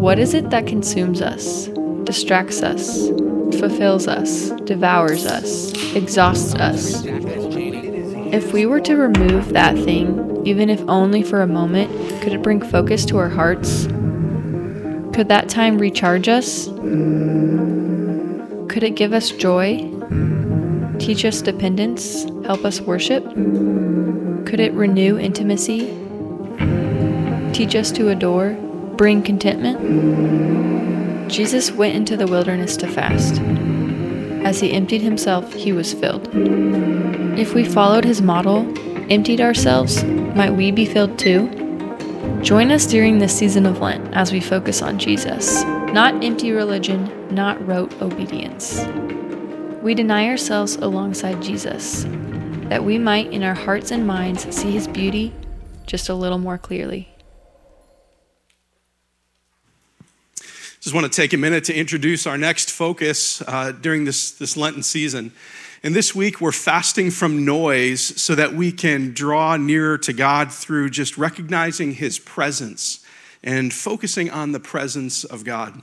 What is it that consumes us, distracts us, fulfills us, devours us, exhausts us? If we were to remove that thing, even if only for a moment, could it bring focus to our hearts? Could that time recharge us? Could it give us joy? Teach us dependence? Help us worship? Could it renew intimacy? Teach us to adore? Bring contentment? Jesus went into the wilderness to fast. As he emptied himself, he was filled. If we followed his model, emptied ourselves, might we be filled too? Join us during this season of Lent as we focus on Jesus, not empty religion, not rote obedience. We deny ourselves alongside Jesus, that we might in our hearts and minds see his beauty just a little more clearly. Just want to take a minute to introduce our next focus uh, during this, this Lenten season. And this week, we're fasting from noise so that we can draw nearer to God through just recognizing His presence and focusing on the presence of God.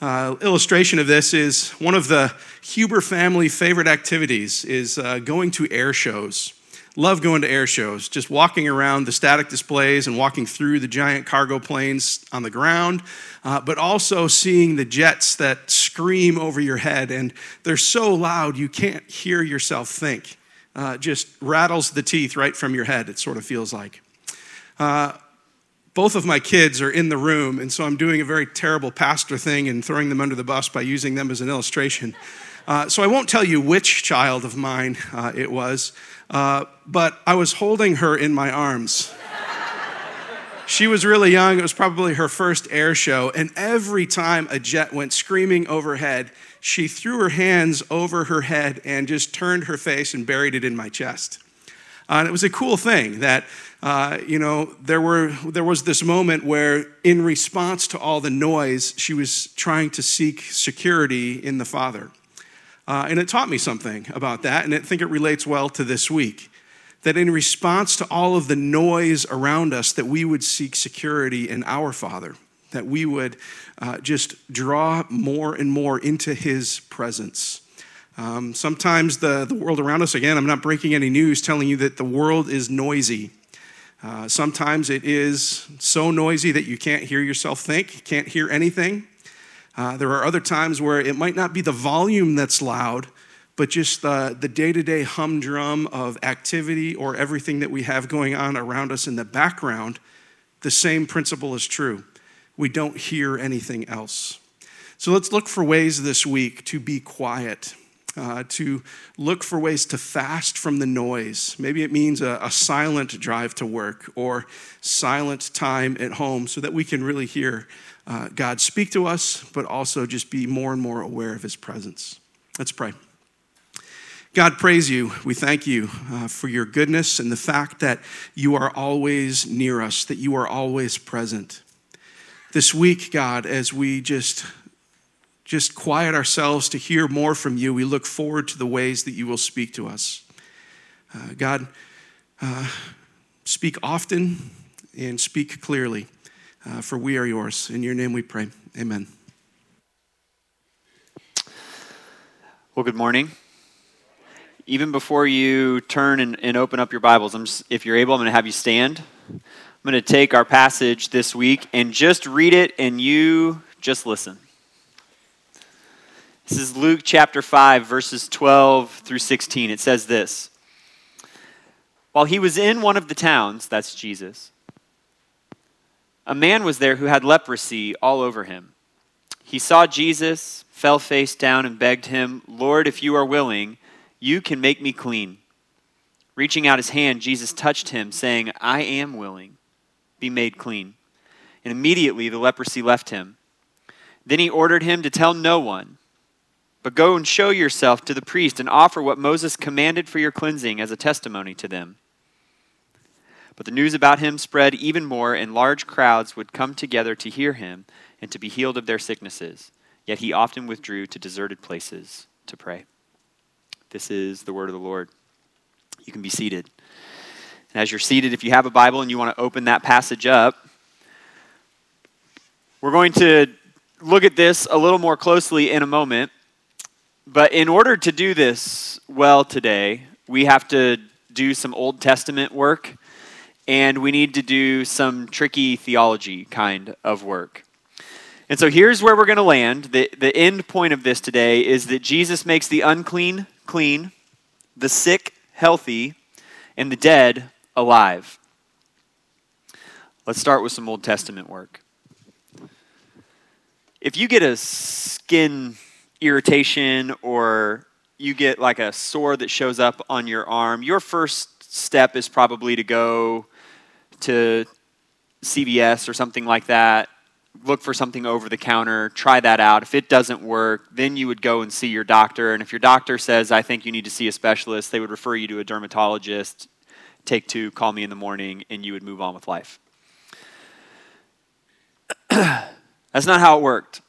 Uh, illustration of this is one of the Huber family favorite activities is uh, going to air shows. Love going to air shows, just walking around the static displays and walking through the giant cargo planes on the ground, uh, but also seeing the jets that scream over your head. And they're so loud you can't hear yourself think. Uh, just rattles the teeth right from your head, it sort of feels like. Uh, both of my kids are in the room, and so I'm doing a very terrible pastor thing and throwing them under the bus by using them as an illustration. Uh, so I won't tell you which child of mine uh, it was, uh, but I was holding her in my arms. she was really young. It was probably her first air show. And every time a jet went screaming overhead, she threw her hands over her head and just turned her face and buried it in my chest. Uh, and it was a cool thing that, uh, you know, there, were, there was this moment where, in response to all the noise, she was trying to seek security in the Father. Uh, and it taught me something about that, and I think it relates well to this week. That in response to all of the noise around us, that we would seek security in our Father, that we would uh, just draw more and more into His presence. Um, sometimes the, the world around us, again, I'm not breaking any news telling you that the world is noisy. Uh, sometimes it is so noisy that you can't hear yourself think, can't hear anything. Uh, there are other times where it might not be the volume that's loud, but just the, the day-to-day humdrum of activity or everything that we have going on around us in the background, the same principle is true. We don't hear anything else. So let's look for ways this week to be quiet, uh, to look for ways to fast from the noise. Maybe it means a, a, silent drive to work or silent time at home so that we can really hear uh, God speak to us, but also just be more and more aware of his presence. Let's pray. God, praise you. We thank you uh, for your goodness and the fact that you are always near us, that you are always present. This week, God, as we just just quiet ourselves to hear more from you, we look forward to the ways that you will speak to us. Uh, God, uh, speak often and speak clearly uh, for we are yours. In your name we pray. Amen. Well, good morning. Even before you turn and, and open up your Bibles, just, if you're able, I'm going to have you stand. I'm going to take our passage this week and just read it, and you just listen. This is Luke chapter 5, verses 12 through 16. It says this While he was in one of the towns, that's Jesus, a man was there who had leprosy all over him. He saw Jesus, fell face down, and begged him, Lord, if you are willing, you can make me clean. Reaching out his hand, Jesus touched him, saying, I am willing. Be made clean. And immediately the leprosy left him. Then he ordered him to tell no one, but go and show yourself to the priest and offer what Moses commanded for your cleansing as a testimony to them. But the news about him spread even more, and large crowds would come together to hear him and to be healed of their sicknesses. Yet he often withdrew to deserted places to pray. This is the word of the Lord. You can be seated. And as you're seated, if you have a Bible and you want to open that passage up, We're going to look at this a little more closely in a moment. But in order to do this well today, we have to do some Old Testament work and we need to do some tricky theology kind of work. And so here's where we're going to land. The, the end point of this today is that Jesus makes the unclean clean, the sick healthy, and the dead alive. Let's start with some Old Testament work. If you get a skin irritation or you get like a sore that shows up on your arm, your first step is probably to go to CVS or something like that, look for something over the counter, try that out. If it doesn't work, then you would go and see your doctor. And if your doctor says, I think you need to see a specialist, they would refer you to a dermatologist. Take two, call me in the morning, and you would move on with life. That's not how it worked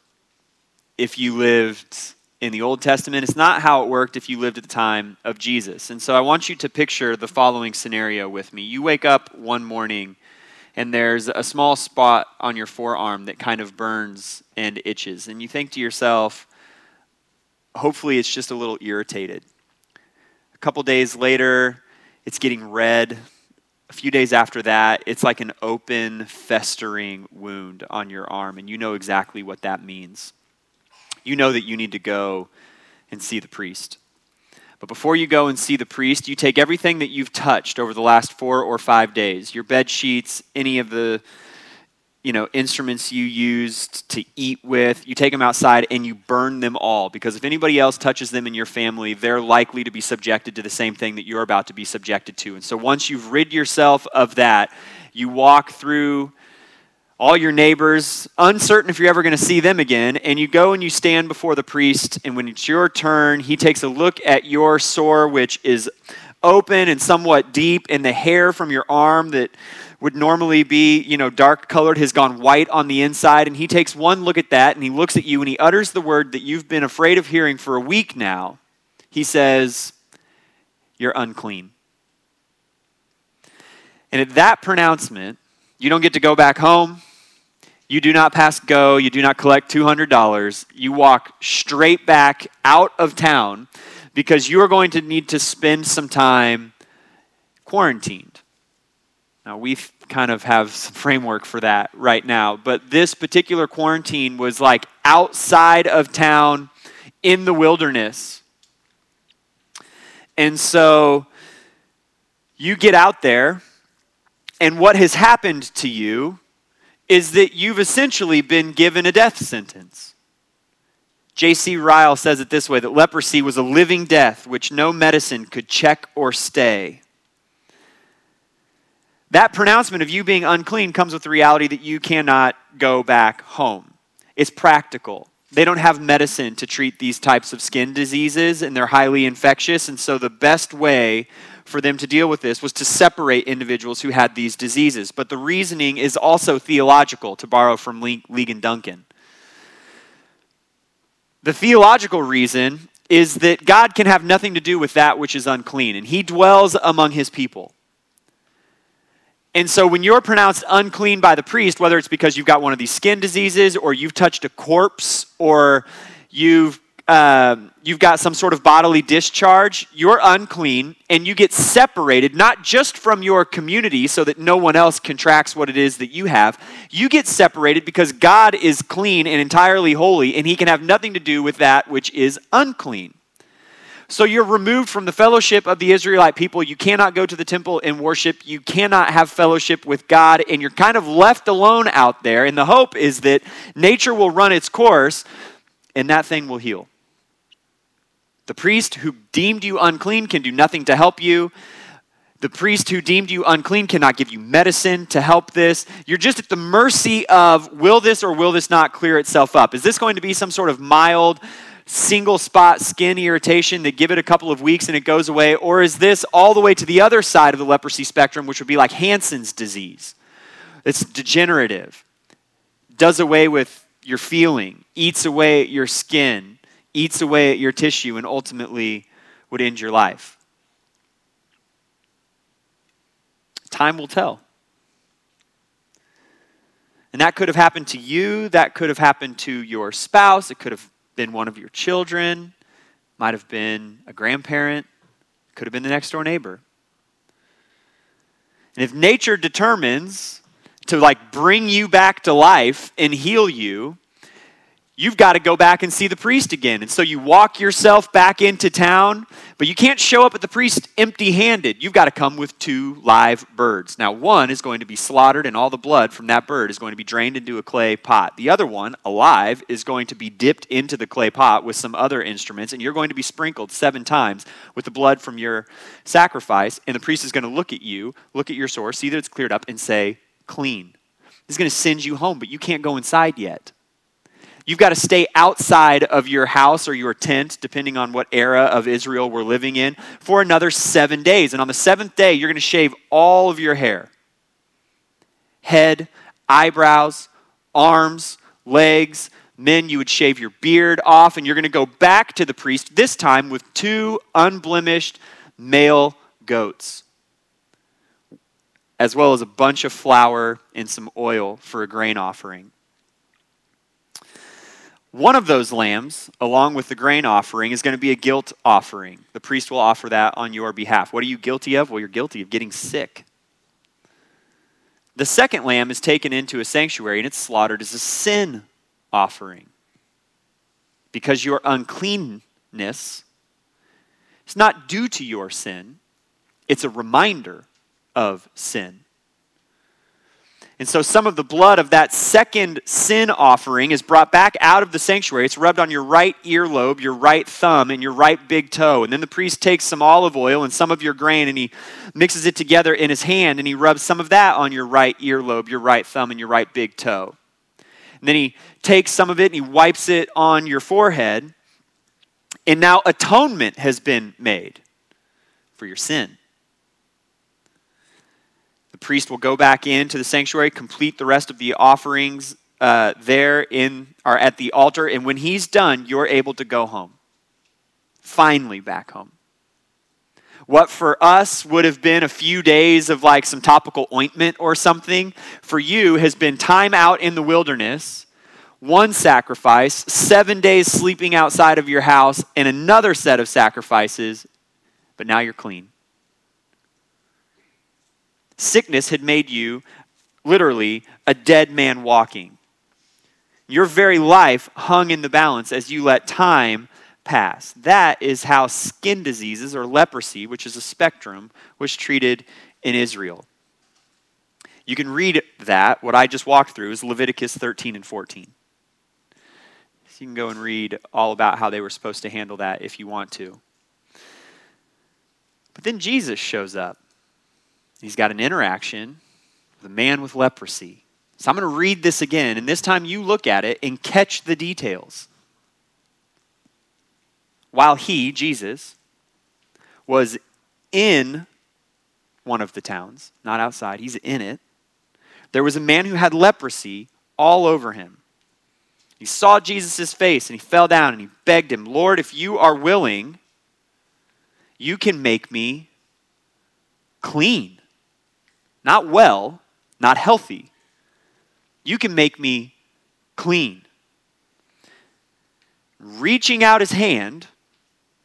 if you lived in the Old Testament. It's not how it worked if you lived at the time of Jesus. And so I want you to picture the following scenario with me. You wake up one morning and there's a small spot on your forearm that kind of burns and itches. And you think to yourself, hopefully it's just a little irritated. A couple days later, it's getting red. A few days after that, it's like an open, festering wound on your arm, and you know exactly what that means you know that you need to go and see the priest. But before you go and see the priest, you take everything that you've touched over the last four or five days your bed sheets, any of the you know instruments you used to eat with you take them outside and you burn them all because if anybody else touches them in your family they're likely to be subjected to the same thing that you're about to be subjected to and so once you've rid yourself of that you walk through all your neighbors, uncertain if you're ever going to see them again, and you go and you stand before the priest, and when it's your turn, he takes a look at your sore, which is open and somewhat deep, and the hair from your arm that would normally be, you know, dark colored has gone white on the inside, and he takes one look at that, and he looks at you, and he utters the word that you've been afraid of hearing for a week now. He says, You're unclean. And at that pronouncement, you don't get to go back home. You do not pass go. You do not collect $200. You walk straight back out of town because you are going to need to spend some time quarantined. Now, we kind of have some framework for that right now, but this particular quarantine was like outside of town in the wilderness. And so you get out there and what has happened to you is that you've essentially been given a death sentence. J.C. Ryle says it this way that leprosy was a living death which no medicine could check or stay. That pronouncement of you being unclean comes with the reality that you cannot go back home. It's practical. They don't have medicine to treat these types of skin diseases, and they're highly infectious. And so, the best way for them to deal with this was to separate individuals who had these diseases. But the reasoning is also theological, to borrow from Ligon Duncan. The theological reason is that God can have nothing to do with that which is unclean, and He dwells among His people. And so when you're pronounced unclean by the priest, whether it's because you've got one of these skin diseases, or you've touched a corpse, or you've um, you've got some sort of bodily discharge, you're unclean, and you get separated not just from your community so that no one else contracts what it is that you have. You get separated because God is clean and entirely holy, and He can have nothing to do with that which is unclean. So you're removed from the fellowship of the Israelite people. You cannot go to the temple and worship. You cannot have fellowship with God, and you're kind of left alone out there. And the hope is that nature will run its course and that thing will heal. The priest who deemed you unclean can do nothing to help you. The priest who deemed you unclean cannot give you medicine to help this. You're just at the mercy of will this or will this not clear itself up? Is this going to be some sort of mild, single spot skin irritation that give it a couple of weeks and it goes away? Or is this all the way to the other side of the leprosy spectrum, which would be like Hansen's disease? It's degenerative, does away with your feeling, eats away your skin, eats away at your tissue and ultimately would end your life. Time will tell. And that could have happened to you, that could have happened to your spouse, it could have been one of your children, might have been a grandparent, could have been the next door neighbor. And if nature determines to like bring you back to life and heal you, you've got to go back and see the priest again. And so you walk yourself back into town, but you can't show up at the priest empty handed. You've got to come with two live birds. Now, one is going to be slaughtered, and all the blood from that bird is going to be drained into a clay pot. The other one, alive, is going to be dipped into the clay pot with some other instruments, and you're going to be sprinkled seven times with the blood from your sacrifice. And the priest is going to look at you, look at your sore, see that it's cleared up, and say, clean. He's going to send you home, but you can't go inside yet. You've got to stay outside of your house or your tent, depending on what era of Israel we're living in, for another seven days. And on the seventh day, you're going to shave all of your hair head, eyebrows, arms, legs. Men, you would shave your beard off, and you're going to go back to the priest, this time with two unblemished male goats, as well as a bunch of flour and some oil for a grain offering. One of those lambs, along with the grain offering, is going to be a guilt offering. The priest will offer that on your behalf. What are you guilty of? Well, you're guilty of getting sick. The second lamb is taken into a sanctuary and it's slaughtered as a sin offering. Because your uncleanness is not due to your sin, it's a reminder of sin. And so some of the blood of that second sin offering is brought back out of the sanctuary. It's rubbed on your right earlobe, your right thumb, and your right big toe. And then the priest takes some olive oil and some of your grain and he mixes it together in his hand and he rubs some of that on your right earlobe, your right thumb, and your right big toe. And then he takes some of it and he wipes it on your forehead. And now atonement has been made for your sin priest will go back into the sanctuary, complete the rest of the offerings uh, there in or at the altar, and when he's done, you're able to go home. Finally, back home. What for us would have been a few days of like some topical ointment or something, for you has been time out in the wilderness, one sacrifice, seven days sleeping outside of your house, and another set of sacrifices, but now you're clean. Sickness had made you literally a dead man walking. Your very life hung in the balance as you let time pass. That is how skin diseases or leprosy, which is a spectrum, was treated in Israel. You can read that. What I just walked through is Leviticus 13 and 14. So you can go and read all about how they were supposed to handle that if you want to. But then Jesus shows up. He's got an interaction with a man with leprosy. So I'm going to read this again, and this time you look at it and catch the details. While he, Jesus, was in one of the towns, not outside, he's in it, there was a man who had leprosy all over him. He saw Jesus' face and he fell down and he begged him, Lord, if you are willing, you can make me clean. Not well, not healthy. You can make me clean. Reaching out his hand,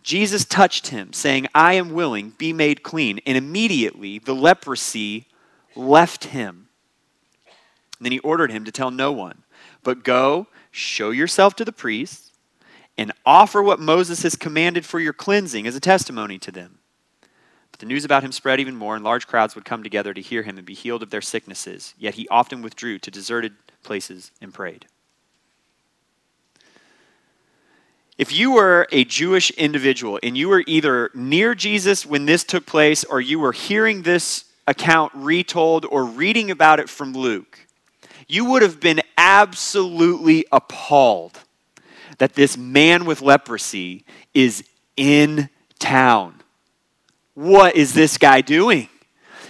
Jesus touched him, saying, I am willing, be made clean. And immediately the leprosy left him. And then he ordered him to tell no one, but go, show yourself to the priests, and offer what Moses has commanded for your cleansing as a testimony to them. The news about him spread even more, and large crowds would come together to hear him and be healed of their sicknesses. Yet he often withdrew to deserted places and prayed. If you were a Jewish individual and you were either near Jesus when this took place, or you were hearing this account retold or reading about it from Luke, you would have been absolutely appalled that this man with leprosy is in town. What is this guy doing?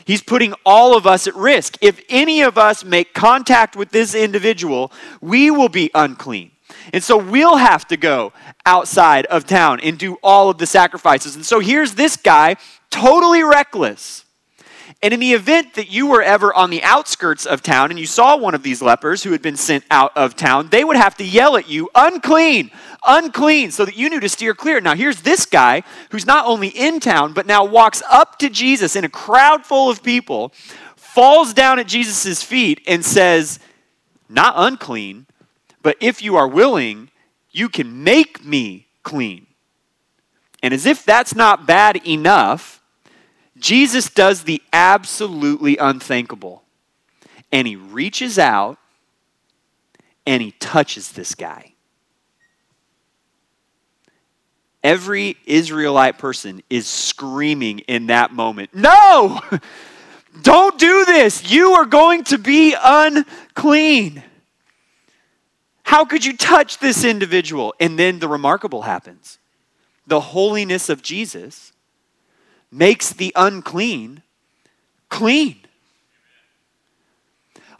He's putting all of us at risk. If any of us make contact with this individual, we will be unclean. And so we'll have to go outside of town and do all of the sacrifices. And so here's this guy, totally reckless. And in the event that you were ever on the outskirts of town and you saw one of these lepers who had been sent out of town, they would have to yell at you, unclean, unclean, so that you knew to steer clear. Now, here's this guy who's not only in town, but now walks up to Jesus in a crowd full of people, falls down at Jesus' feet, and says, Not unclean, but if you are willing, you can make me clean. And as if that's not bad enough, Jesus does the absolutely unthinkable. And he reaches out and he touches this guy. Every Israelite person is screaming in that moment, No! Don't do this! You are going to be unclean. How could you touch this individual? And then the remarkable happens the holiness of Jesus makes the unclean clean.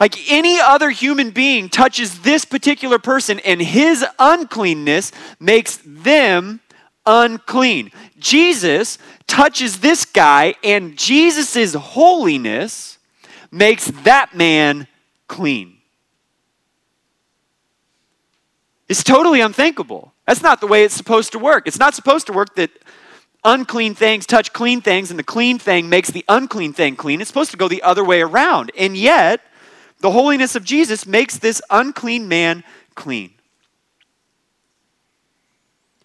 Like any other human being touches this particular person, and his uncleanness makes them unclean. Jesus touches this guy, and Jesus' holiness makes that man clean. It's totally unthinkable. That's not the way it's supposed to work. It's not supposed to work that unclean things touch clean things and the clean thing makes the unclean thing clean. It's supposed to go the other way around. And yet, the holiness of Jesus makes this unclean man clean.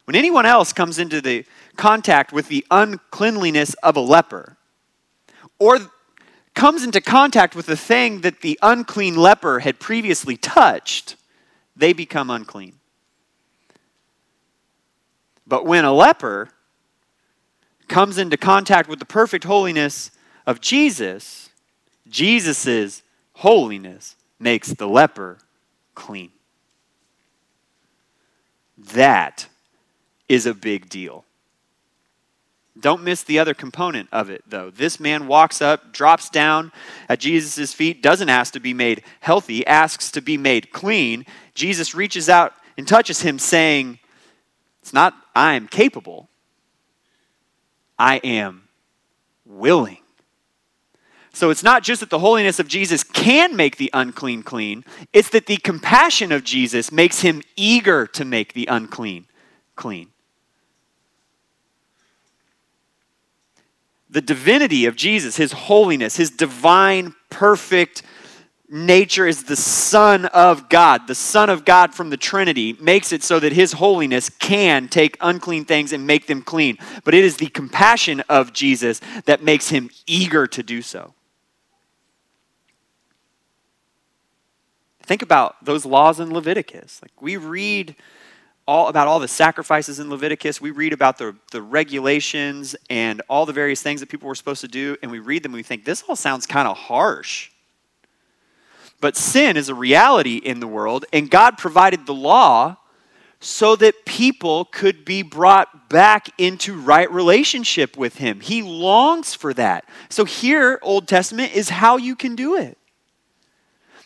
When anyone else comes into the contact with the uncleanliness of a leper, or comes into contact with the thing that the unclean leper had previously touched, they become unclean. But when a leper comes into contact with the perfect holiness of Jesus, Jesus' holiness makes the leper clean. That is a big deal. Don't miss the other component of it, though. This man walks up, drops down at Jesus' feet, doesn't ask to be made healthy, asks to be made clean. Jesus reaches out and touches him, saying, It's not I am capable, I am willing. So it's not just that the holiness of Jesus can make the unclean clean, it's that the compassion of Jesus makes him eager to make the unclean clean. the divinity of Jesus, his holiness, his divine, perfect nature is the Son of God. The Son of God from the Trinity makes it so that his holiness can take unclean things and make them clean. But it is the compassion of Jesus that makes him eager to do so. Think about those laws in Leviticus. Like we read all about all the sacrifices in Leviticus. We read about the, the regulations and all the various things that people were supposed to do, and we read them and we think, this all sounds kind of harsh. But sin is a reality in the world, and God provided the law so that people could be brought back into right relationship with Him. He longs for that. So, here, Old Testament, is how you can do it.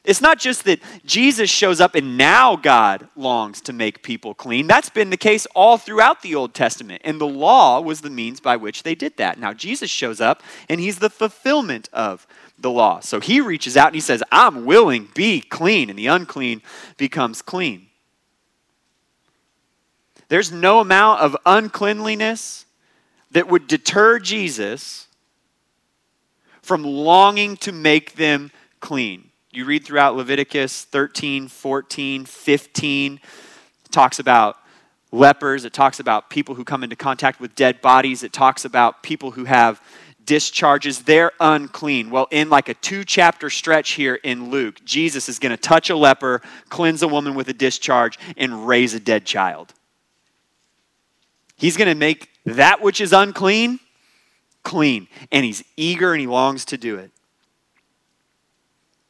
It's not just that Jesus shows up and now God longs to make people clean. That's been the case all throughout the Old Testament. And the law was the means by which they did that. Now Jesus shows up and he's the fulfillment of the law. So he reaches out and he says, I'm willing, be clean. And the unclean becomes clean. There's no amount of uncleanliness that would deter Jesus from longing to make them clean. You read throughout Leviticus 13, 14, 15, it talks about lepers, it talks about people who come into contact with dead bodies, it talks about people who have discharges, they're unclean. Well, in like a two chapter stretch here in Luke, Jesus is going to touch a leper, cleanse a woman with a discharge, and raise a dead child. He's going to make that which is unclean clean, and he's eager and he longs to do it.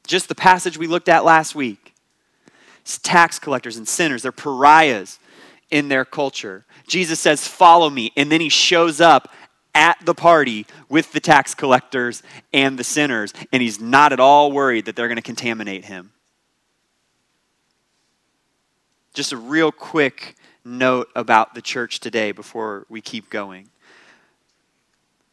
Just the passage we looked at last week. It's tax collectors and sinners, they're pariahs in their culture. Jesus says, Follow me. And then he shows up at the party with the tax collectors and the sinners, and he's not at all worried that they're going to contaminate him. Just a real quick note about the church today before we keep going.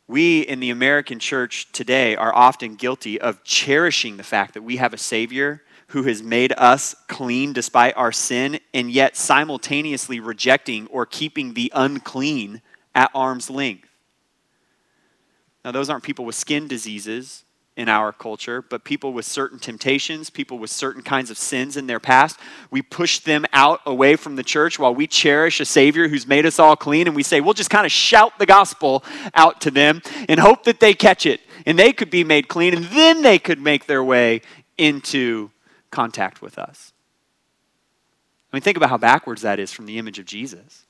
we in the American church today are often guilty of cherishing the fact that we have a Savior who has made us clean despite our sin, and yet simultaneously rejecting or keeping the unclean at arm's length. Now, those aren't people with skin diseases in our culture, but people with certain temptations, people with certain kinds of sins in their past. We push them out away from the church while we cherish a Savior who's made us all clean, and we say, we'll just kind of shout the gospel out to them and hope that they catch it and they could be made clean, and then they could make their way into contact with us. I mean, think about how backwards that is from the image of Jesus.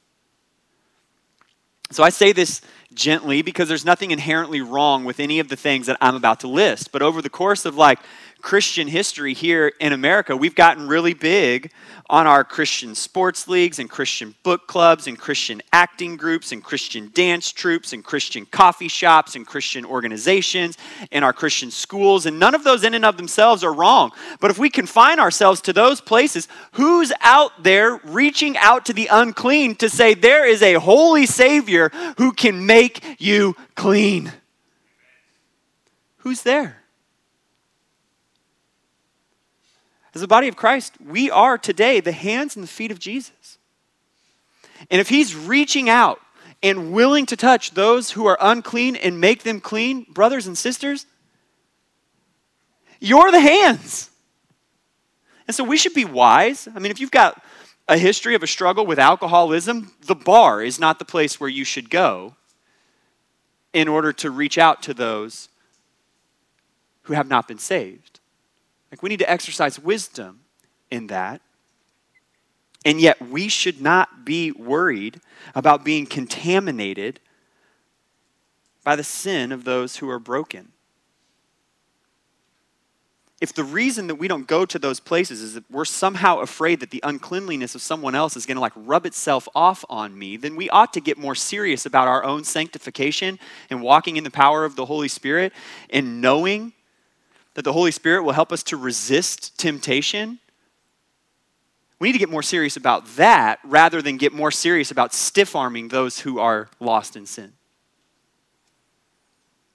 So I say this gently because there's nothing inherently wrong with any of the things that I'm about to list. But over the course of like Christian history here in America, we've gotten really big on our Christian sports leagues and Christian book clubs and Christian acting groups and Christian dance troops and Christian coffee shops and Christian organizations and our Christian schools. And none of those in and of themselves are wrong. But if we confine ourselves to those places, who's out there reaching out to the unclean to say there is a holy Savior who can make you clean? Who's there? As a body of Christ, we are today the hands and the feet of Jesus. And if He's reaching out and willing to touch those who are unclean and make them clean, brothers and sisters, you're the hands. And so we should be wise. I mean, if you've got a history of a struggle with alcoholism, the bar is not the place where you should go in order to reach out to those who have not been saved. Like we need to exercise wisdom in that. And yet we should not be worried about being contaminated by the sin of those who are broken. If the reason that we don't go to those places is that we're somehow afraid that the uncleanliness of someone else is going to like rub itself off on me, then we ought to get more serious about our own sanctification and walking in the power of the Holy Spirit and knowing that the Holy Spirit will help us to resist temptation, we need to get more serious about that rather than get more serious about stiff arming those who are lost in sin.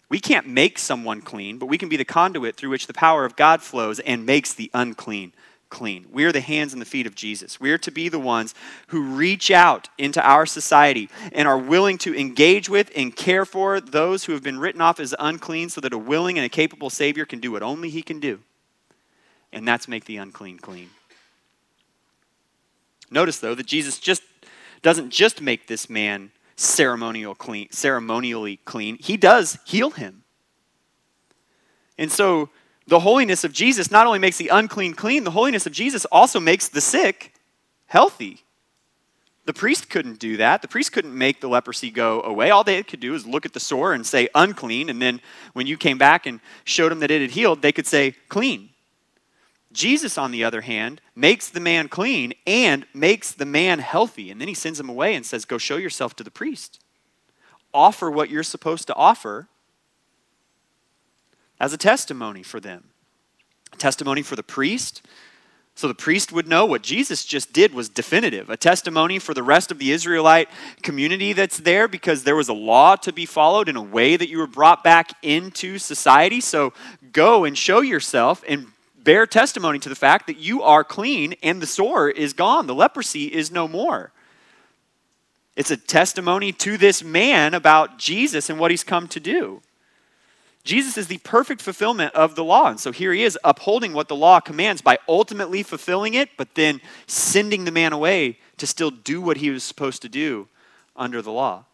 We can't make someone clean, but we can be the conduit through which the power of God flows and makes the unclean clean. We are the hands and the feet of Jesus. We are to be the ones who reach out into our society and are willing to engage with and care for those who have been written off as unclean so that a willing and a capable Savior can do what only He can do. And that's make the unclean clean. Notice, though, that Jesus just doesn't just make this man ceremonial clean, ceremonially clean, he does heal him. And so the holiness of Jesus not only makes the unclean clean, the holiness of Jesus also makes the sick healthy. The priest couldn't do that. The priest couldn't make the leprosy go away. All they could do is look at the sore and say unclean, and then when you came back and showed them that it had healed, they could say clean. Jesus, on the other hand, makes the man clean and makes the man healthy. And then he sends him away and says, Go show yourself to the priest. Offer what you're supposed to offer as a testimony for them. A testimony for the priest, so the priest would know what Jesus just did was definitive. A testimony for the rest of the Israelite community that's there because there was a law to be followed in a way that you were brought back into society. So go and show yourself and bear testimony to the fact that you are clean and the sore is gone. The leprosy is no more. It's a testimony to this man about Jesus and what he's come to do. Jesus is the perfect fulfillment of the law. And so here he is upholding what the law commands by ultimately fulfilling it, but then sending the man away to still do what he was supposed to do under the law.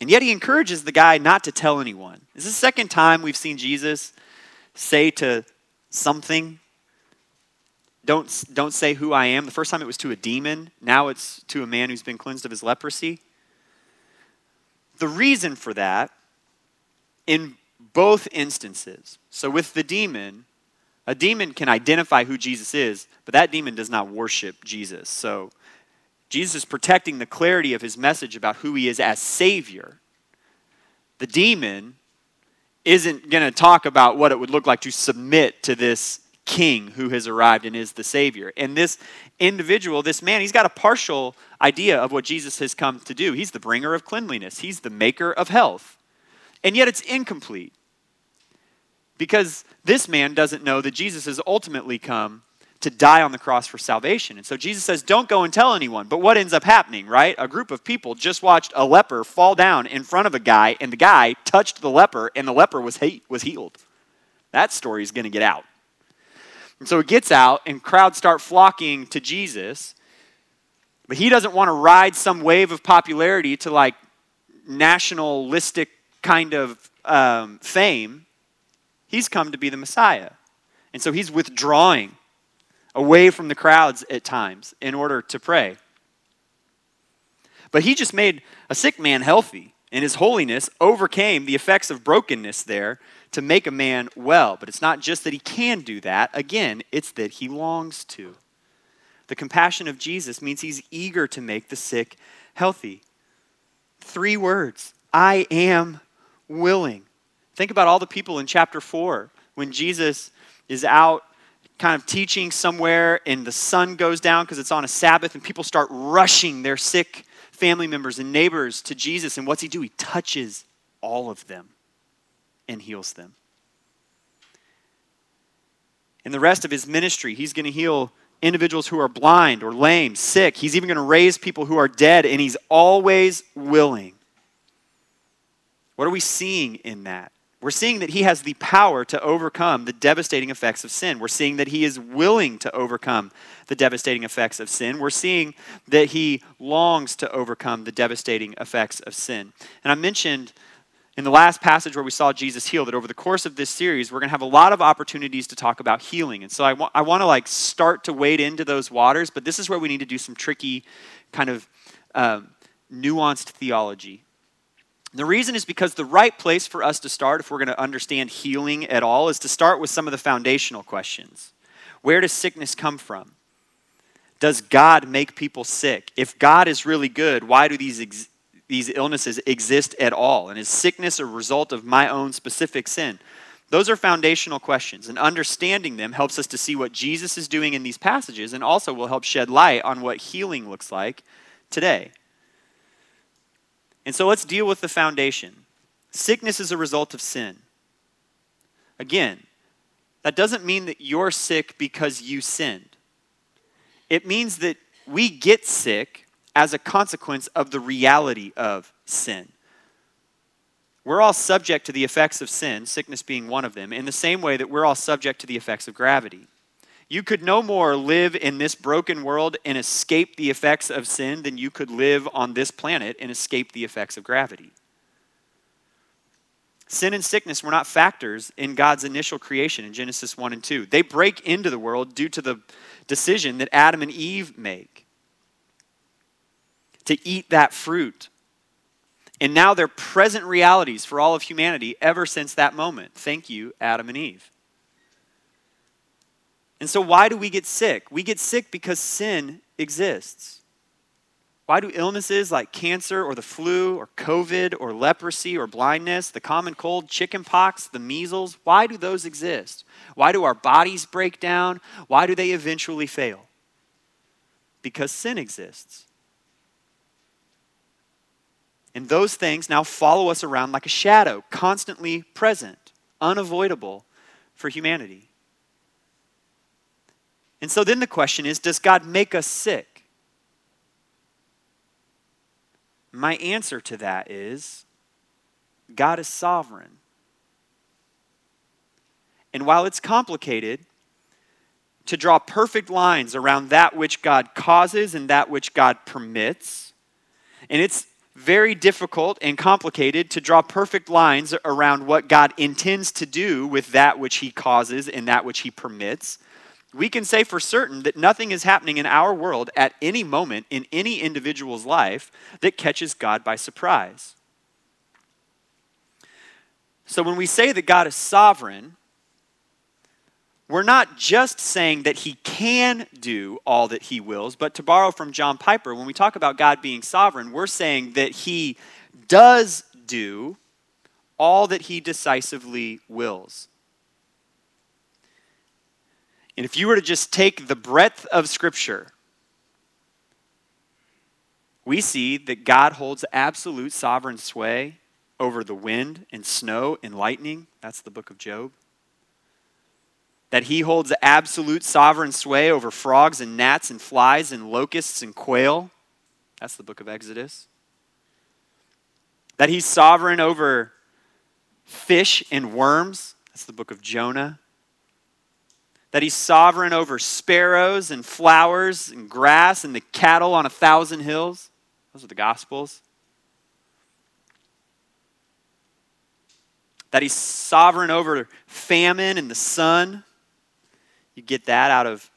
And yet he encourages the guy not to tell anyone. This is the second time we've seen Jesus say to something, don't, don't say who I am. The first time it was to a demon, now it's to a man who's been cleansed of his leprosy. The reason for that in both instances. So, with the demon, a demon can identify who Jesus is, but that demon does not worship Jesus. So, Jesus is protecting the clarity of his message about who he is as Savior. The demon isn't going to talk about what it would look like to submit to this king who has arrived and is the Savior. And this individual, this man, he's got a partial idea of what Jesus has come to do. He's the bringer of cleanliness, he's the maker of health. And yet it's incomplete because this man doesn't know that Jesus has ultimately come to die on the cross for salvation. And so Jesus says, Don't go and tell anyone. But what ends up happening, right? A group of people just watched a leper fall down in front of a guy, and the guy touched the leper, and the leper was, he- was healed. That story is going to get out. And so it gets out, and crowds start flocking to Jesus. But he doesn't want to ride some wave of popularity to like nationalistic kind of um, fame. He's come to be the Messiah. And so he's withdrawing away from the crowds at times in order to pray. But he just made a sick man healthy, and his holiness overcame the effects of brokenness there to make a man well. But it's not just that he can do that, again, it's that he longs to. The compassion of Jesus means he's eager to make the sick healthy. Three words I am willing. Think about all the people in chapter 4 when Jesus is out kind of teaching somewhere and the sun goes down because it's on a Sabbath and people start rushing their sick family members and neighbors to Jesus. And what's he do? He touches all of them and heals them. In the rest of his ministry, he's going to heal individuals who are blind or lame, sick. He's even going to raise people who are dead, and he's always willing. What are we seeing in that? We're seeing that he has the power to overcome the devastating effects of sin. We're seeing that he is willing to overcome the devastating effects of sin. We're seeing that he longs to overcome the devastating effects of sin. And I mentioned in the last passage where we saw Jesus heal that over the course of this series we're going to have a lot of opportunities to talk about healing. And so I, wa- I want to like start to wade into those waters, but this is where we need to do some tricky kind of um, nuanced theology the reason is because the right place for us to start, if we're going to understand healing at all, is to start with some of the foundational questions. Where does sickness come from? Does God make people sick? If God is really good, why do these, ex- these illnesses exist at all? And is sickness a result of my own specific sin? Those are foundational questions, and understanding them helps us to see what Jesus is doing in these passages and also will help shed light on what healing looks like today. And so let's deal with the foundation. Sickness is a result of sin. Again, that doesn't mean that you're sick because you sinned. It means that we get sick as a consequence of the reality of sin. We're all subject to the effects of sin, sickness being one of them, in the same way that we're all subject to the effects of gravity. You could no more live in this broken world and escape the effects of sin than you could live on this planet and escape the effects of gravity. Sin and sickness were not factors in God's initial creation in Genesis 1 and 2. They break into the world due to the decision that Adam and Eve make to eat that fruit. And now they're present realities for all of humanity ever since that moment. Thank you, Adam and Eve. And so, why do we get sick? We get sick because sin exists. Why do illnesses like cancer or the flu or COVID or leprosy or blindness, the common cold, chickenpox, the measles, why do those exist? Why do our bodies break down? Why do they eventually fail? Because sin exists. And those things now follow us around like a shadow, constantly present, unavoidable for humanity. And so then the question is Does God make us sick? My answer to that is God is sovereign. And while it's complicated to draw perfect lines around that which God causes and that which God permits, and it's very difficult and complicated to draw perfect lines around what God intends to do with that which He causes and that which He permits we can say for certain that nothing is happening in our world at any moment in any individual's life that catches God by surprise. So when we say that God is sovereign, we're not just saying that he can do all that he wills, but to borrow from John Piper, when we talk about God being sovereign, we're saying that he does do all that he decisively wills. And if you were to just take the breadth of Scripture, we see that God holds absolute sovereign sway over the wind and snow and lightning. That's the book of Job. That he holds absolute sovereign sway over frogs and gnats and flies and locusts and quail. That's the book of Exodus. That he's sovereign over fish and worms. That's the book of Jonah. That he's sovereign over sparrows and flowers and grass and the cattle on a thousand hills. Those are the Gospels. That he's sovereign over famine and the sun. You get that out of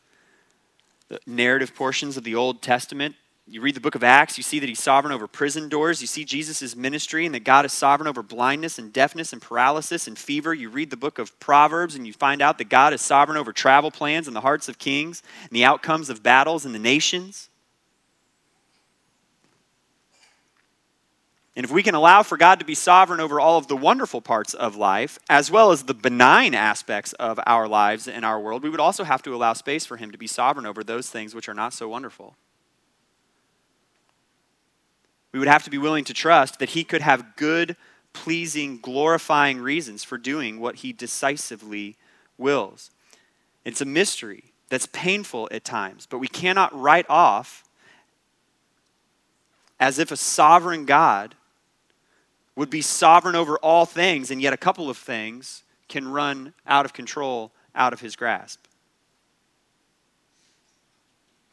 the narrative portions of the Old Testament. You read the book of Acts, you see that he's sovereign over prison doors. You see Jesus' ministry and that God is sovereign over blindness and deafness and paralysis and fever. You read the book of Proverbs and you find out that God is sovereign over travel plans and the hearts of kings and the outcomes of battles in the nations. And if we can allow for God to be sovereign over all of the wonderful parts of life, as well as the benign aspects of our lives and our world, we would also have to allow space for Him to be sovereign over those things which are not so wonderful. We would have to be willing to trust that He could have good, pleasing, glorifying reasons for doing what He decisively wills. It's a mystery that's painful at times, but we cannot write off as if a sovereign God would be sovereign over all things, and yet a couple of things can run out of control, out of his grasp.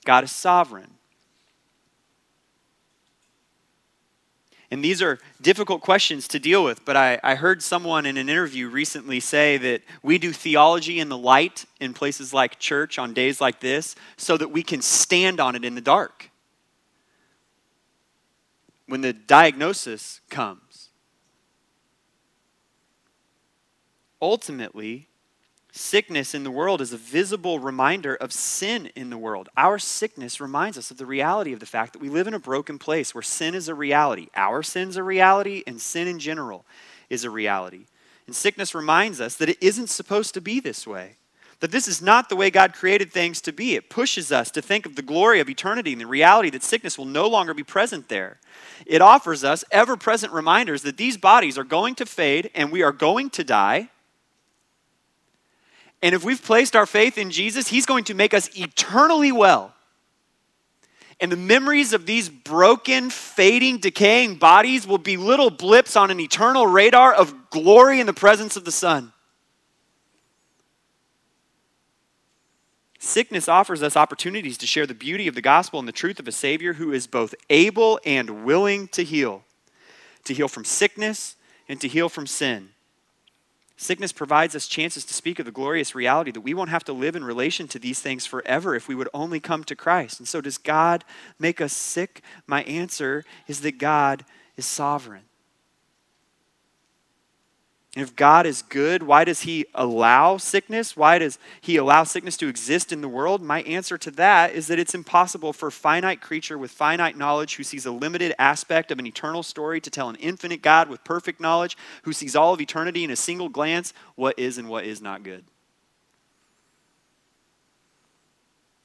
God is sovereign. And these are difficult questions to deal with, but I, I, heard someone in an interview recently say that we do theology in the light in places like church on days like this so that we can stand on it in the dark. When the diagnosis comes, ultimately, sickness in the world is a visible reminder of sin in the world. Our sickness reminds us of the reality of the fact that we live in a broken place where sin is a reality. Our sin's a reality, and sin in general is a reality. And sickness reminds us that it isn't supposed to be this way. That this is not the way God created things to be. It pushes us to think of the glory of eternity and the reality that sickness will no longer be present there. It offers us ever present reminders that these bodies are going to fade and we are going to die and if we've placed our faith in Jesus, He's going to make us eternally well. And the memories of these broken, fading, decaying bodies will be little blips on an eternal radar of glory in the presence of the Son. Sickness offers us opportunities to share the beauty of the gospel and the truth of a Savior who is both able and willing to heal, to heal from sickness and to heal from sin. Sickness provides us chances to speak of the glorious reality that we won't have to live in relation to these things forever if we would only come to Christ. And so, does God make us sick? My answer is that God is sovereign. If God is good, why does He allow sickness? Why does He allow sickness to exist in the world? My answer to that is that it's impossible for a finite creature with finite knowledge who sees a limited aspect of an eternal story to tell an infinite God with perfect knowledge who sees all of eternity in a single glance what is and what is not good.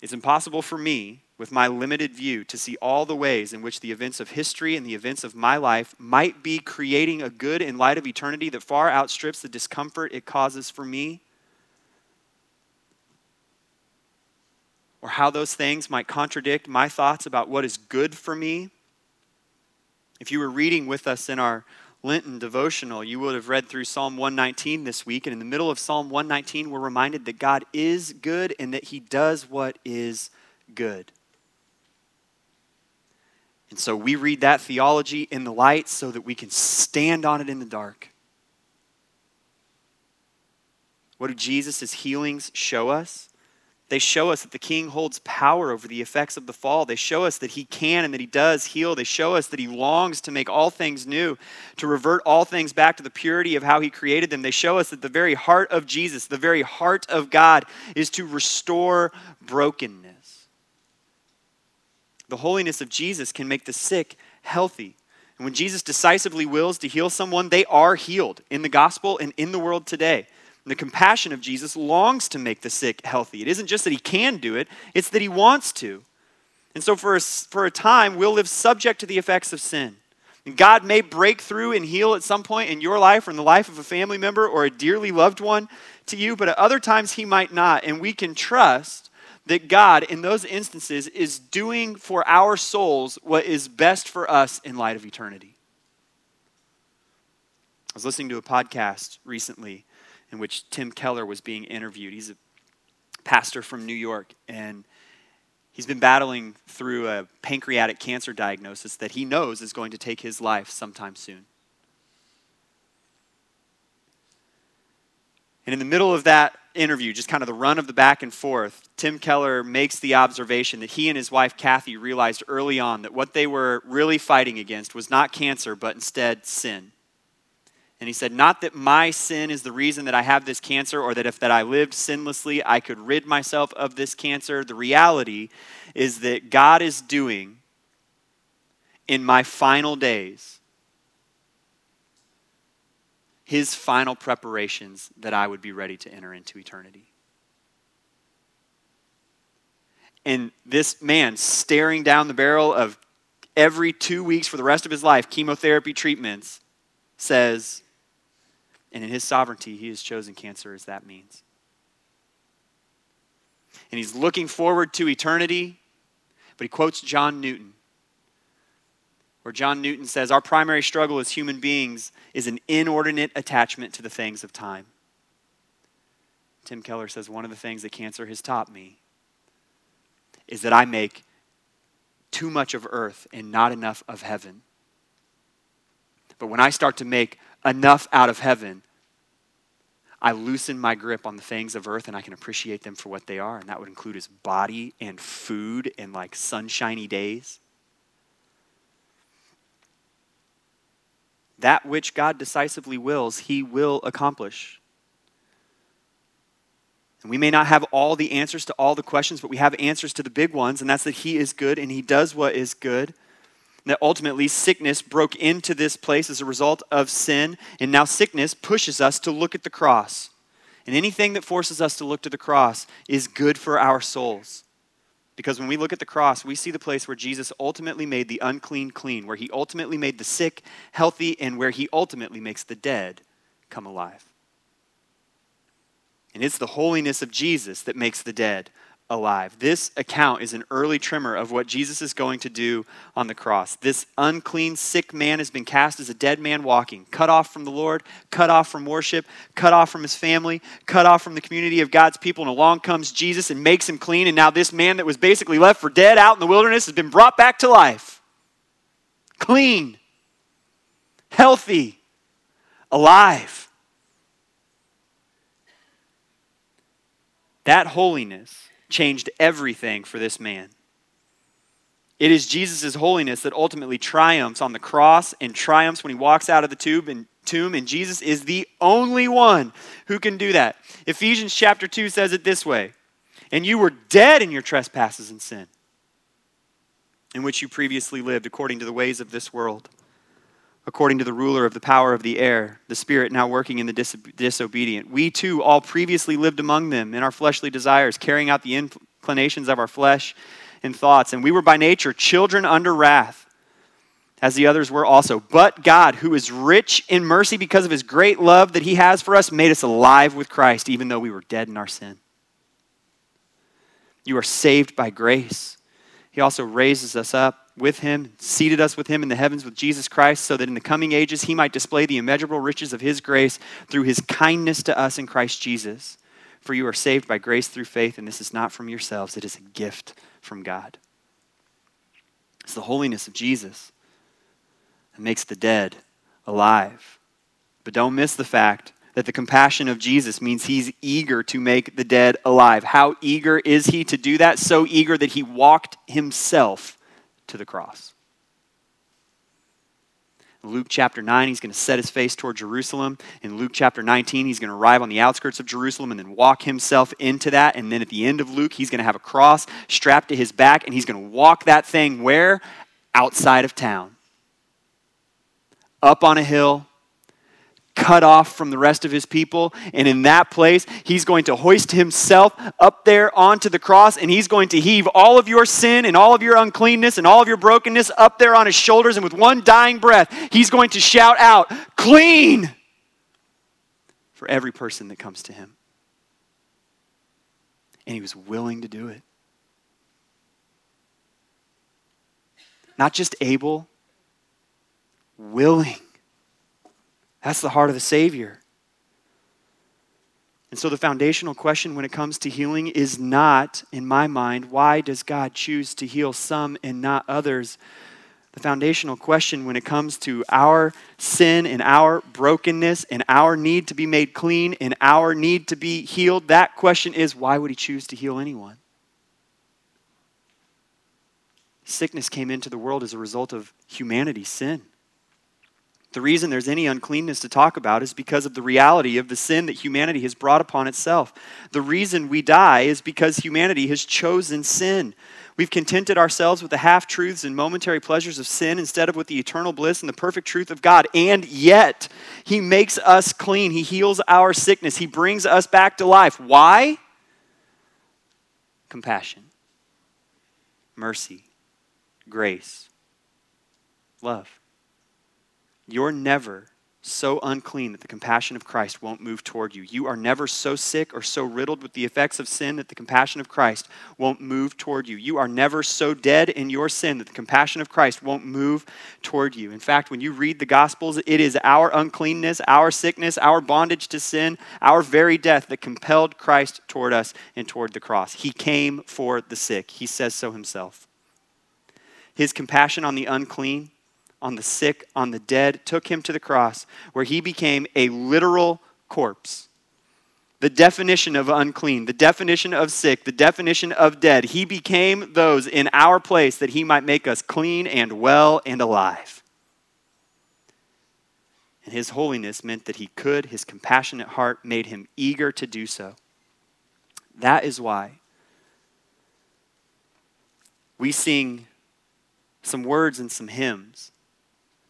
It's impossible for me with my limited view to see all the ways in which the events of history and the events of my life might be creating a good in light of eternity that far outstrips the discomfort it causes for me. Or how those things might contradict my thoughts about what is good for me. If you were reading with us in our Lenten devotional, you would have read through Psalm 119 this week. And in the middle of Psalm 119, we're reminded that God is good and that He does what is good. And so we read that theology in the light so that we can stand on it in the dark. What do Jesus' healings show us? They show us that the king holds power over the effects of the fall. They show us that he can and that he does heal. They show us that he longs to make all things new, to revert all things back to the purity of how he created them. They show us that the very heart of Jesus, the very heart of God, is to restore brokenness. The holiness of Jesus can make the sick healthy. And when Jesus decisively wills to heal someone, they are healed in the gospel and in the world today. And the compassion of Jesus longs to make the sick healthy. It isn't just that he can do it, it's that he wants to. And so, for a, for a time, we'll live subject to the effects of sin. And God may break through and heal at some point in your life or in the life of a family member or a dearly loved one to you, but at other times, he might not. And we can trust that God, in those instances, is doing for our souls what is best for us in light of eternity. I was listening to a podcast recently in which Tim Keller was being interviewed. He's a pastor from New York, and he's been battling through a pancreatic cancer diagnosis that he knows is going to take his life sometime soon. And in the middle of that interview, just kind of the run of the back and forth, Tim Keller makes the observation that he and his wife Kathy realized early on that what they were really fighting against was not cancer, but instead sin. And he said, Not that my sin is the reason that I have this cancer, or that if that I lived sinlessly, I could rid myself of this cancer. The reality is that God is doing in my final days his final preparations that I would be ready to enter into eternity. And this man staring down the barrel of every two weeks for the rest of his life, chemotherapy treatments, says, and in his sovereignty, he has chosen cancer as that means. And he's looking forward to eternity, but he quotes John Newton, where John Newton says, Our primary struggle as human beings is an inordinate attachment to the things of time. Tim Keller says, One of the things that cancer has taught me is that I make too much of earth and not enough of heaven. But when I start to make enough out of heaven, I loosen my grip on the things of earth and I can appreciate them for what they are. And that would include his body and food and like sunshiny days. That which God decisively wills, he will accomplish. And we may not have all the answers to all the questions, but we have answers to the big ones, and that's that he is good and he does what is good that ultimately sickness broke into this place as a result of sin, and now sickness pushes us to look at the cross. And anything that forces us to look to the cross is good for our souls. Because when we look at the cross, we see the place where Jesus ultimately made the unclean clean, where he ultimately made the sick healthy, and where he ultimately makes the dead come alive. And it's the holiness of Jesus that makes the dead alive. This account is an early tremor of what Jesus is going to do on the cross. This unclean, sick man has been cast as a dead man walking, cut off from the Lord, cut off from worship, cut off from his family, cut off from the community of God's people. And along comes Jesus and makes him clean. And now this man that was basically left for dead out in the wilderness has been brought back to life. Clean, healthy, alive. That holiness changed everything for this man. It is Jesus' holiness that ultimately triumphs on the cross and triumphs when he walks out of the tomb and, tomb, and Jesus is the only one who can do that. Ephesians chapter 2 says it this way And you were dead in your trespasses and sin, in which you previously lived according to the ways of this world, according to the ruler of the power of the air, the spirit now working in the dis- disobedient. We too all previously lived among them in our fleshly desires, carrying out the inclinations of our flesh and thoughts. And we were by nature children under wrath, as the others were also. But God, who is rich in mercy because of his great love that he has for us, made us alive with Christ, even though we were dead in our sin. You are saved by grace. He also raises us up with him, seated us with him in the heavens with Jesus Christ, so that in the coming ages he might display the immeasurable riches of his grace through his kindness to us in Christ Jesus. For you are saved by grace through faith, and this is not from yourselves, it is a gift from God. It's the holiness of Jesus that makes the dead alive. But don't miss the fact that the compassion of Jesus means he's eager to make the dead alive. How eager is he to do that? So eager that he walked himself to the cross. Luke chapter 9, he's going to set his face toward Jerusalem. In Luke chapter 19, he's going to arrive on the outskirts of Jerusalem and then walk himself into that. And then at the end of Luke, he's going to have a cross strapped to his back and he's going to walk that thing where? Outside of town. Up on a hill, cut off from the rest of his people. And in that place, he's going to hoist himself up there onto the cross and he's going to heave all of your sin and all of your uncleanness and all of your brokenness up there on his shoulders. And with one dying breath, he's going to shout out, Clean! for every person that comes to him. And he was willing to do it. Not just able, willing. That's the heart of the Savior. And so, the foundational question when it comes to healing is not, in my mind, why does God choose to heal some and not others? The foundational question when it comes to our sin and our brokenness and our need to be made clean and our need to be healed, that question is why would He choose to heal anyone? Sickness came into the world as a result of humanity's sin. The reason there's any uncleanness to talk about is because of the reality of the sin that humanity has brought upon itself. The reason we die is because humanity has chosen sin. We've contented ourselves with the half truths and momentary pleasures of sin instead of with the eternal bliss and the perfect truth of God. And yet, He makes us clean. He heals our sickness. He brings us back to life. Why? Compassion, mercy, grace, love. You're never so unclean that the compassion of Christ won't move toward you. You are never so sick or so riddled with the effects of sin that the compassion of Christ won't move toward you. You are never so dead in your sin that the compassion of Christ won't move toward you. In fact, when you read the Gospels, it is our uncleanness, our sickness, our bondage to sin, our very death that compelled Christ toward us and toward the cross. He came for the sick. He says so himself. His compassion on the unclean on the sick, on the dead, took him to the cross, where he became a literal corpse. The definition of unclean, the definition of sick, the definition of dead. He became those in our place that he might make us clean and well and alive. And his holiness meant that he could, his compassionate heart made him eager to do so. That is why we sing some words and some hymns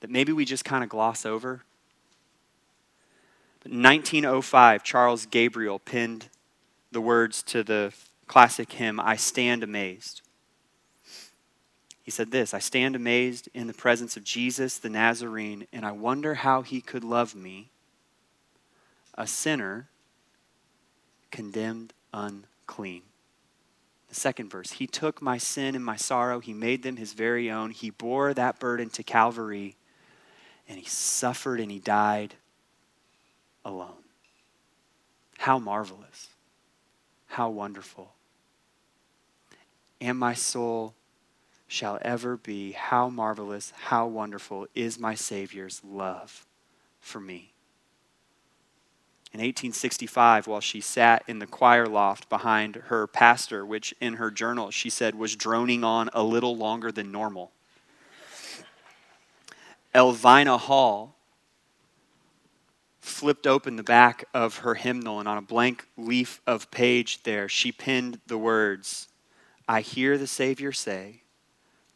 that maybe we just kind of gloss over. But 1905, Charles Gabriel penned the words to the classic hymn, I Stand Amazed. He said this I stand amazed in the presence of Jesus the Nazarene, and I wonder how he could love me, a sinner condemned unclean. The second verse He took my sin and my sorrow, He made them His very own. He bore that burden to Calvary and he suffered and he died alone. How marvelous. How wonderful. And my soul shall ever be. How marvelous, how wonderful is my Savior's love for me. In 1865, while she sat in the choir loft behind her pastor, which in her journal she said was droning on a little longer than normal, Elvina Hall flipped open the back of her hymnal, and on a blank leaf of page there, she pinned the words I hear the Savior say,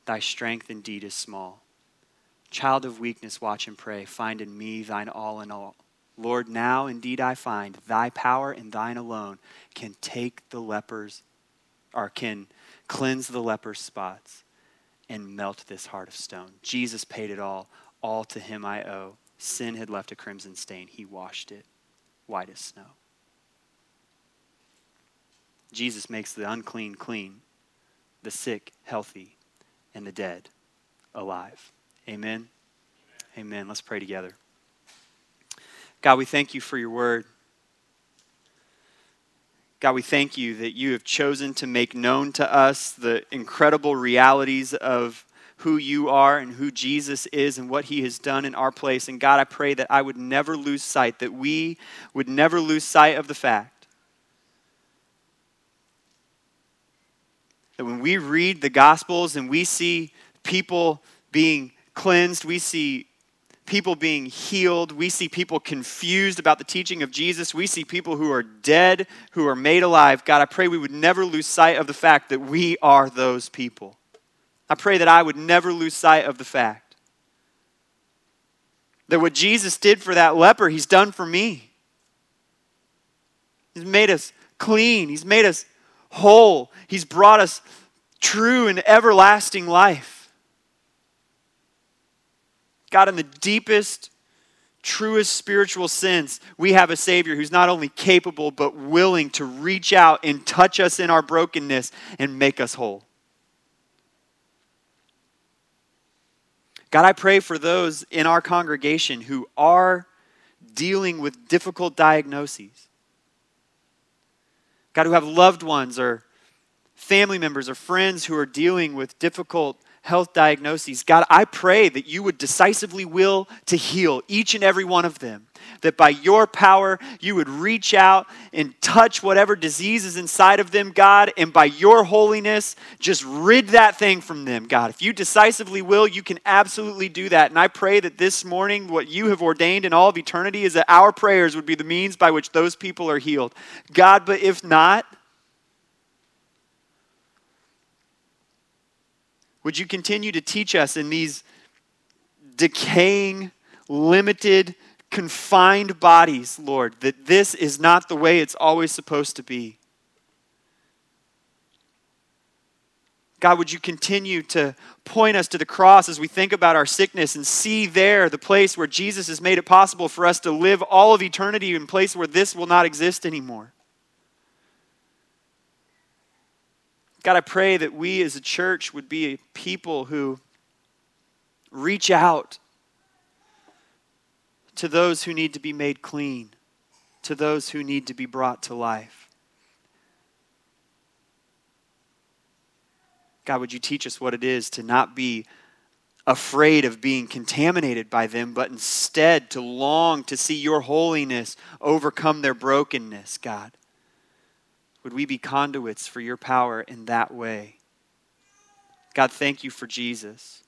Thy strength indeed is small. Child of weakness, watch and pray. Find in me thine all in all. Lord, now indeed I find thy power and thine alone can take the lepers, or can cleanse the leper's spots and melt this heart of stone. Jesus paid it all. All to him I owe. Sin had left a crimson stain. He washed it white as snow. Jesus makes the unclean clean, the sick healthy, and the dead alive. Amen. Amen. Amen. Let's pray together. God, we thank you for your word. God, we thank you that you have chosen to make known to us the incredible realities of who you are and who Jesus is and what he has done in our place. And God, I pray that I would never lose sight, that we would never lose sight of the fact that when we read the Gospels and we see people being cleansed, we see people being healed. We see people confused about the teaching of Jesus. We see people who are dead, who are made alive. God, I pray we would never lose sight of the fact that we are those people. I pray that I would never lose sight of the fact That what Jesus did for that leper, he's done for me. He's made us clean, he's made us whole, he's brought us true and everlasting life. God, in the deepest, truest spiritual sense, we have a Savior who's not only capable, but willing to reach out and touch us in our brokenness and make us whole. God, I pray for those in our congregation who are dealing with difficult diagnoses. God, who have loved ones or family members or friends who are dealing with difficult health diagnoses. God, I pray that you would decisively will to heal each and every one of them. That by your power, you would reach out and touch whatever disease is inside of them, God, and by your holiness, just rid that thing from them, God. If you decisively will, you can absolutely do that. And I pray that this morning, what you have ordained in all of eternity is that our prayers would be the means by which those people are healed. God, but if not, Would you continue to teach us in these decaying, limited, confined bodies, Lord, that this is not the way it's always supposed to be? God, would you continue to point us to the cross as we think about our sickness and see there the place where Jesus has made it possible for us to live all of eternity in a place where this will not exist anymore? God, I pray that we as a church would be a people who reach out to those who need to be made clean, to those who need to be brought to life. God, would you teach us what it is to not be afraid of being contaminated by them, but instead to long to see your holiness overcome their brokenness, God? Would we be conduits for your power in that way? God, thank you for Jesus,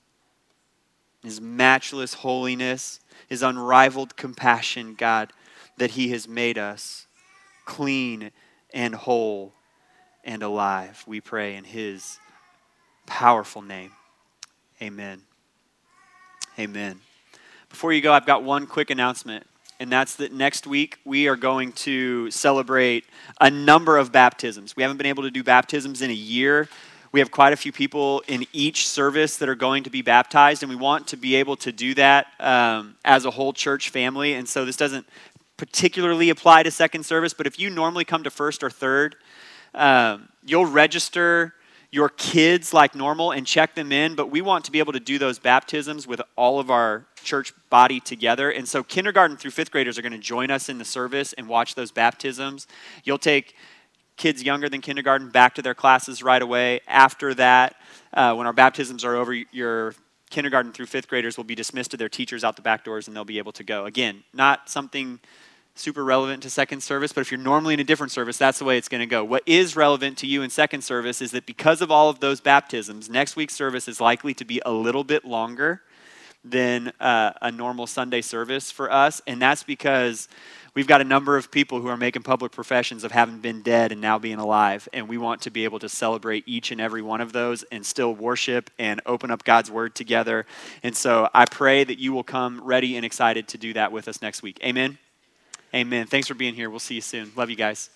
his matchless holiness, his unrivaled compassion, God, that he has made us clean and whole and alive. We pray in his powerful name. Amen. Amen. Before you go, I've got one quick announcement and that's that next week we are going to celebrate a number of baptisms. We haven't been able to do baptisms in a year. We have quite a few people in each service that are going to be baptized, and we want to be able to do that um, as a whole church family. And so this doesn't particularly apply to second service, but if you normally come to first or third, um, you'll register your kids like normal and check them in, but we want to be able to do those baptisms with all of our church body together. And so, kindergarten through fifth graders are going to join us in the service and watch those baptisms. You'll take kids younger than kindergarten back to their classes right away. After that, uh, when our baptisms are over, your kindergarten through fifth graders will be dismissed to their teachers out the back doors and they'll be able to go. Again, not something super relevant to second service, but if you're normally in a different service, that's the way it's going to go. What is relevant to you in second service is that because of all of those baptisms, next week's service is likely to be a little bit longer than uh, a normal Sunday service for us, and that's because we've got a number of people who are making public professions of having been dead and now being alive, and we want to be able to celebrate each and every one of those and still worship and open up God's Word together. And so I pray that you will come ready and excited to do that with us next week. Amen. Amen. Thanks for being here. We'll see you soon. Love you guys.